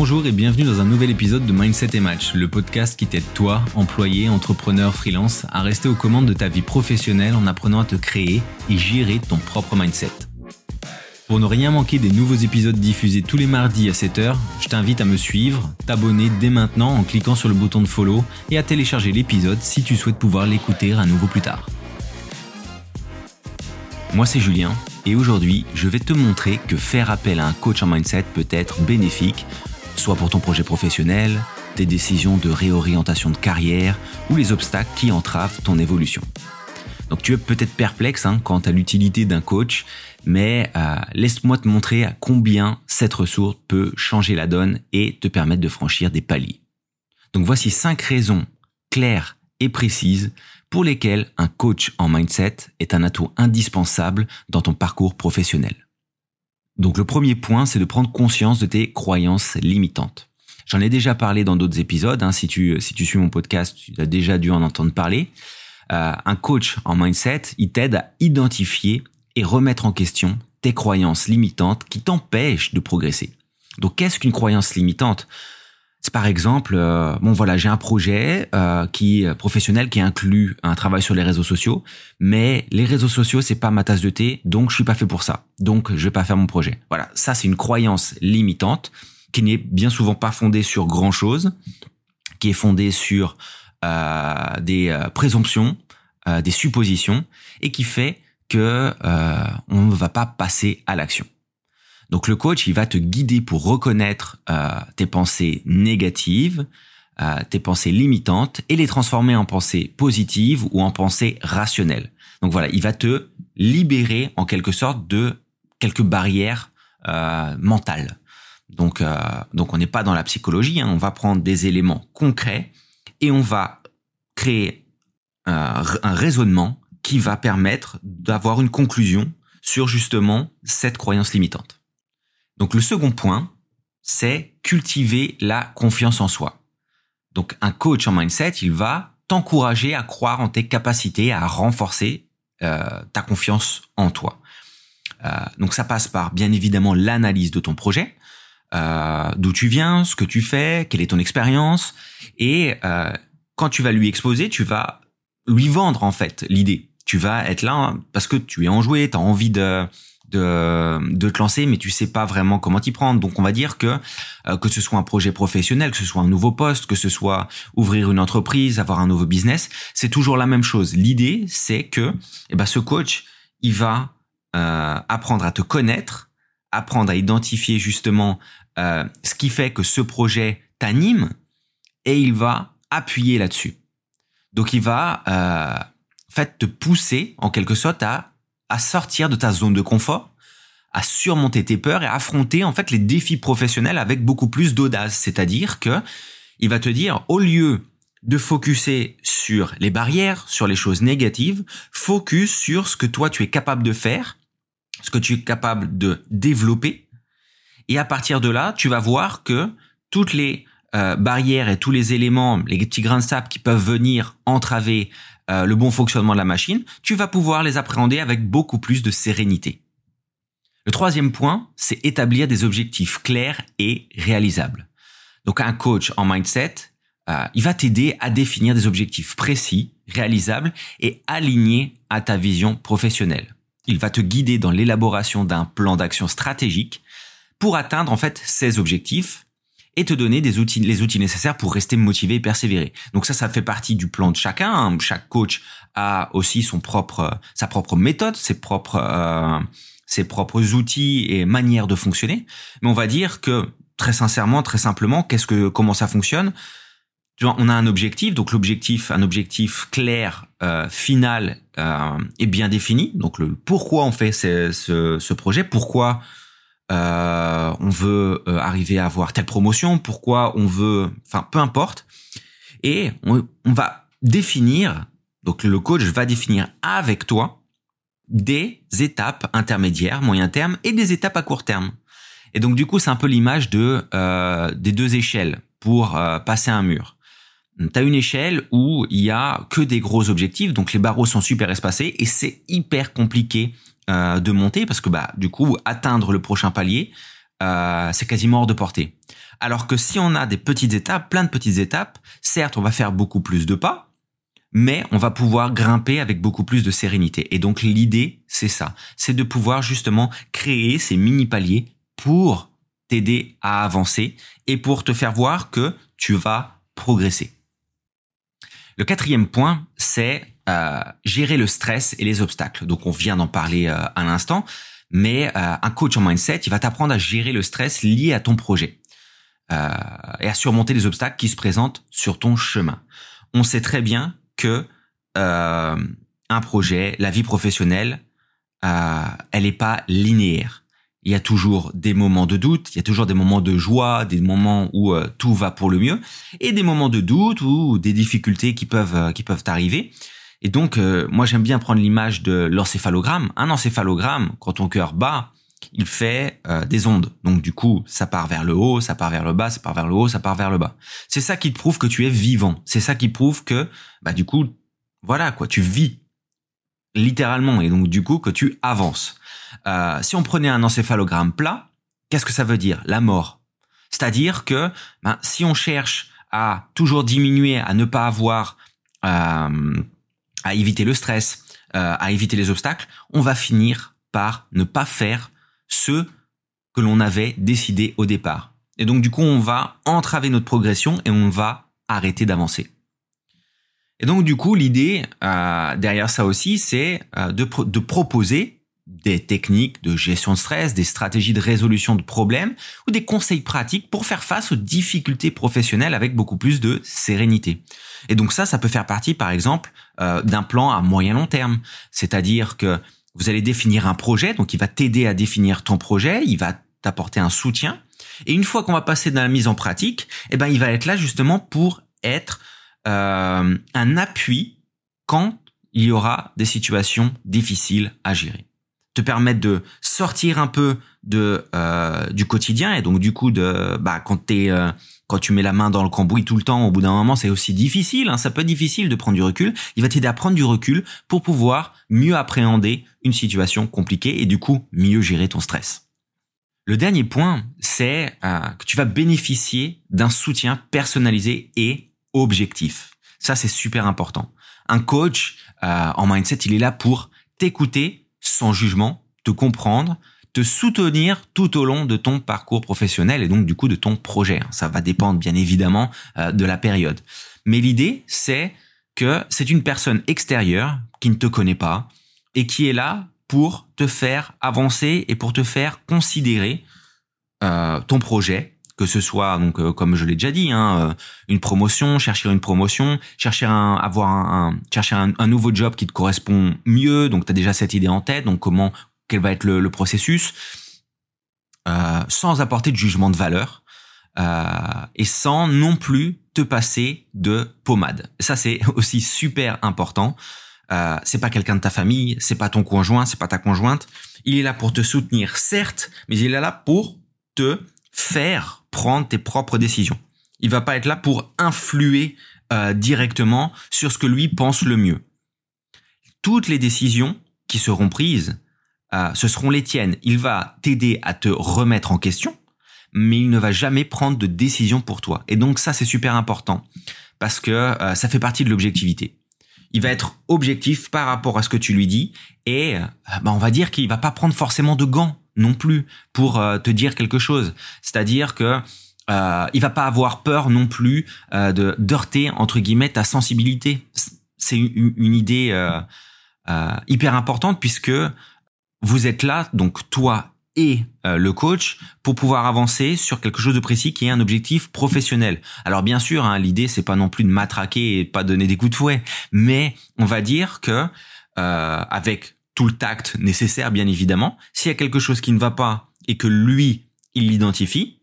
Bonjour et bienvenue dans un nouvel épisode de Mindset et Match, le podcast qui t'aide toi, employé, entrepreneur, freelance, à rester aux commandes de ta vie professionnelle en apprenant à te créer et gérer ton propre mindset. Pour ne rien manquer des nouveaux épisodes diffusés tous les mardis à 7h, je t'invite à me suivre, t'abonner dès maintenant en cliquant sur le bouton de follow et à télécharger l'épisode si tu souhaites pouvoir l'écouter à nouveau plus tard. Moi c'est Julien et aujourd'hui je vais te montrer que faire appel à un coach en mindset peut être bénéfique soit pour ton projet professionnel, tes décisions de réorientation de carrière ou les obstacles qui entravent ton évolution. Donc tu es peut-être perplexe hein, quant à l'utilité d'un coach, mais euh, laisse-moi te montrer à combien cette ressource peut changer la donne et te permettre de franchir des paliers. Donc voici cinq raisons claires et précises pour lesquelles un coach en mindset est un atout indispensable dans ton parcours professionnel. Donc le premier point, c'est de prendre conscience de tes croyances limitantes. J'en ai déjà parlé dans d'autres épisodes. Hein. si tu si tu suis mon podcast, tu as déjà dû en entendre parler. Euh, un coach en mindset, il t'aide à identifier et remettre en question tes croyances limitantes qui t'empêchent de progresser. Donc qu'est-ce qu'une croyance limitante? Par exemple, euh, bon voilà, j'ai un projet euh, qui professionnel qui inclut un travail sur les réseaux sociaux, mais les réseaux sociaux c'est pas ma tasse de thé, donc je suis pas fait pour ça. Donc je vais pas faire mon projet. Voilà, ça c'est une croyance limitante qui n'est bien souvent pas fondée sur grand chose, qui est fondée sur euh, des présomptions, des suppositions, et qui fait que on ne va pas passer à l'action. Donc le coach, il va te guider pour reconnaître euh, tes pensées négatives, euh, tes pensées limitantes et les transformer en pensées positives ou en pensées rationnelles. Donc voilà, il va te libérer en quelque sorte de quelques barrières euh, mentales. Donc, donc on n'est pas dans la psychologie, hein. on va prendre des éléments concrets et on va créer un raisonnement qui va permettre d'avoir une conclusion sur justement cette croyance limitante. Donc le second point, c'est cultiver la confiance en soi. Donc un coach en mindset, il va t'encourager à croire en tes capacités, à renforcer euh, ta confiance en toi. Euh, donc ça passe par bien évidemment l'analyse de ton projet, euh, d'où tu viens, ce que tu fais, quelle est ton expérience, et quand tu vas lui exposer, tu vas lui vendre en fait l'idée. Tu vas être là parce que tu es enjoué, tu as envie de de, de te lancer, mais tu sais pas vraiment comment t'y prendre. Donc on va dire que euh, que ce soit un projet professionnel, que ce soit un nouveau poste, que ce soit ouvrir une entreprise, avoir un nouveau business, c'est toujours la même chose. L'idée, c'est que eh ben, ce coach, il va euh, apprendre à te connaître, apprendre à identifier justement euh, ce qui fait que ce projet t'anime, et il va appuyer là-dessus. Donc il va en fait te pousser en quelque sorte à à sortir de ta zone de confort, à surmonter tes peurs et à affronter en fait les défis professionnels avec beaucoup plus d'audace. C'est-à-dire que il va te dire au lieu de focuser sur les barrières, sur les choses négatives, focus sur ce que toi tu es capable de faire, ce que tu es capable de développer. Et à partir de là, tu vas voir que toutes les euh, barrières et tous les éléments, les petits grains de sable qui peuvent venir entraver euh, le bon fonctionnement de la machine, tu vas pouvoir les appréhender avec beaucoup plus de sérénité. Le troisième point, c'est établir des objectifs clairs et réalisables. Donc un coach en mindset, euh, il va t'aider à définir des objectifs précis, réalisables et alignés à ta vision professionnelle. Il va te guider dans l'élaboration d'un plan d'action stratégique pour atteindre en fait ces objectifs et te donner des outils, les outils nécessaires pour rester motivé et persévérer. Donc ça, ça fait partie du plan de chacun. Hein. Chaque coach a aussi son propre, sa propre méthode, ses propres, euh, ses propres outils et manières de fonctionner. Mais on va dire que très sincèrement, très simplement, qu'est-ce que, comment ça fonctionne? On a un objectif, donc l'objectif, un objectif clair, euh, final euh, et bien défini. Donc le pourquoi on fait ce, ce, ce projet, pourquoi euh, on veut euh, arriver à avoir telle promotion, pourquoi on veut, enfin peu importe. Et on, va définir, donc le coach va définir avec toi des étapes intermédiaires, moyen terme et des étapes à court terme. Et donc du coup c'est un peu l'image de euh, des deux échelles pour passer un mur. Tu as une échelle où il y a que des gros objectifs, donc les barreaux sont super espacés et c'est hyper compliqué euh, de monter parce que bah du coup atteindre le prochain palier euh, c'est quasiment hors de portée. Alors que si on a des petites étapes, plein de petites étapes, certes, on va faire beaucoup plus de pas, mais on va pouvoir grimper avec beaucoup plus de sérénité. Et donc l'idée, c'est ça, c'est de pouvoir justement créer ces mini paliers pour t'aider à avancer et pour te faire voir que tu vas progresser. Le quatrième point, c'est euh, gérer le stress et les obstacles. Donc on vient d'en parler euh, à l'instant, mais euh, un coach en mindset, il va t'apprendre à gérer le stress lié à ton projet et à surmonter les obstacles qui se présentent sur ton chemin. On sait très bien que un projet, la vie professionnelle, elle n'est pas linéaire il y a toujours des moments de doute, il y a toujours des moments de joie, des moments où euh, tout va pour le mieux, et des moments de doute ou des difficultés qui peuvent euh, qui peuvent arriver. Et donc, euh, moi, j'aime bien prendre l'image de l'encéphalogramme. Un encéphalogramme, quand ton cœur bat, il fait des ondes. Donc, du coup, ça part vers le haut, ça part vers le bas, ça part vers le haut, ça part vers le bas. C'est ça qui te prouve que tu es vivant. C'est ça qui prouve que, bah, du coup, voilà quoi, tu vis littéralement, et donc du coup que tu avances. Euh, si on prenait un encéphalogramme plat, qu'est-ce que ça veut dire? La mort. C'est-à-dire que ben, si on cherche à toujours diminuer, à ne pas avoir, euh, à éviter le stress, euh, à éviter les obstacles, on va finir par ne pas faire ce que l'on avait décidé au départ. Et donc du coup, on va entraver notre progression et on va arrêter d'avancer. Et donc du coup, l'idée derrière ça aussi, c'est de, de proposer des techniques de gestion de stress, des stratégies de résolution de problèmes ou des conseils pratiques pour faire face aux difficultés professionnelles avec beaucoup plus de sérénité. Et donc ça, ça peut faire partie, par exemple, euh, d'un plan à moyen long terme. C'est-à-dire que vous allez définir un projet, donc il va t'aider à définir ton projet, il va t'apporter un soutien. Et une fois qu'on va passer dans la mise en pratique, eh ben il va être là justement pour être euh, un appui quand il y aura des situations difficiles à gérer te permettre de sortir un peu de euh, du quotidien et donc du coup de bah quand t'es euh, quand tu mets la main dans le cambouis tout le temps au bout d'un moment c'est aussi difficile hein, ça peut être difficile de prendre du recul. Il va t'aider à prendre du recul pour pouvoir mieux appréhender une situation compliquée et du coup mieux gérer ton stress. Le dernier point c'est euh, que tu vas bénéficier d'un soutien personnalisé et objectif. Ça c'est super important. Un coach en mindset il est là pour t'écouter sans jugement, te comprendre, te soutenir tout au long de ton parcours professionnel et donc du coup de ton projet. Ça va dépendre bien évidemment euh, de la période. Mais l'idée, c'est que c'est une personne extérieure qui ne te connaît pas et qui est là pour te faire avancer et pour te faire considérer euh, ton projet que ce soit donc euh, comme je l'ai déjà dit, hein, euh, une promotion, chercher une promotion, chercher un, avoir un, chercher un, nouveau job qui te correspond mieux. Donc tu as déjà cette idée en tête. Donc comment quel va être le, processus euh, sans apporter de jugement de valeur et sans non plus te passer de pommade. ça c'est aussi super important. Euh, c'est pas quelqu'un de ta famille, c'est pas ton conjoint, c'est pas ta conjointe. Il est là pour te soutenir, certes, mais il est là pour te faire prendre tes propres décisions. Il va pas être là pour influer euh, directement sur ce que lui pense le mieux. Toutes les décisions qui seront prises, euh, ce seront les tiennes. Il va t'aider à te remettre en question, mais il ne va jamais prendre de décision pour toi. Et donc ça, c'est super important parce que euh, ça fait partie de l'objectivité. Il va être objectif par rapport à ce que tu lui dis et bah, on va dire qu'il va pas prendre forcément de gants non plus pour euh, te dire quelque chose. C'est-à-dire que euh, il va pas avoir peur non plus euh, de d'heurter entre guillemets ta sensibilité. C'est une, idée euh, hyper importante puisque vous êtes là, donc toi et le coach, pour pouvoir avancer sur quelque chose de précis qui est un objectif professionnel. Alors bien sûr, hein, l'idée c'est pas non plus de matraquer et pas donner des coups de fouet, mais on va dire que avec tout le tact nécessaire, bien évidemment. S'il y a quelque chose qui ne va pas et que lui, il l'identifie,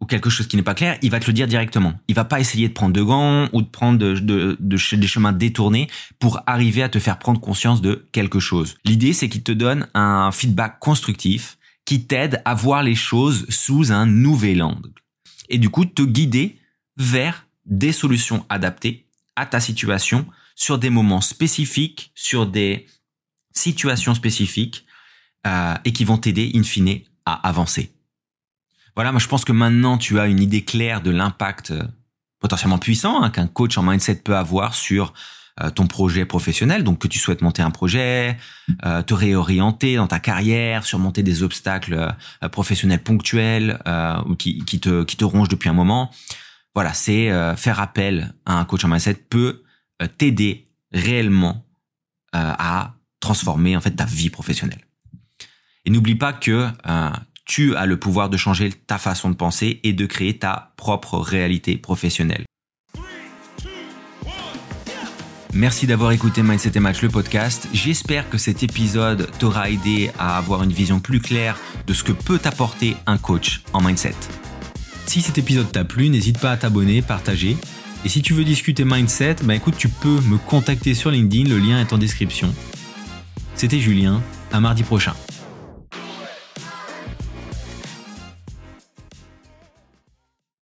ou quelque chose qui n'est pas clair, il va te le dire directement. Il va pas essayer de prendre de gants ou de prendre de, des chemins détournés pour arriver à te faire prendre conscience de quelque chose. L'idée, c'est qu'il te donne un feedback constructif qui t'aide à voir les choses sous un nouvel angle. Et du coup, te guider vers des solutions adaptées à ta situation sur des moments spécifiques, sur des situations spécifiques euh, et qui vont t'aider in fine à avancer. Voilà, moi je pense que maintenant tu as une idée claire de l'impact euh, potentiellement puissant hein, qu'un coach en mindset peut avoir sur euh, ton projet professionnel, donc que tu souhaites monter un projet, euh, te réorienter dans ta carrière, surmonter des obstacles professionnels ponctuels ou qui, qui, te, qui te rongent depuis un moment. Voilà, c'est faire appel à un coach en mindset peut t'aider réellement à transformer en fait ta vie professionnelle. Et n'oublie pas que tu as le pouvoir de changer ta façon de penser et de créer ta propre réalité professionnelle. Merci d'avoir écouté Mindset et Match, le podcast. J'espère que cet épisode t'aura aidé à avoir une vision plus claire de ce que peut t'apporter un coach en mindset. Si cet épisode t'a plu, n'hésite pas à t'abonner, partager. Et si tu veux discuter mindset, bah écoute, tu peux me contacter sur LinkedIn, le lien est en description. C'était Julien, à mardi prochain.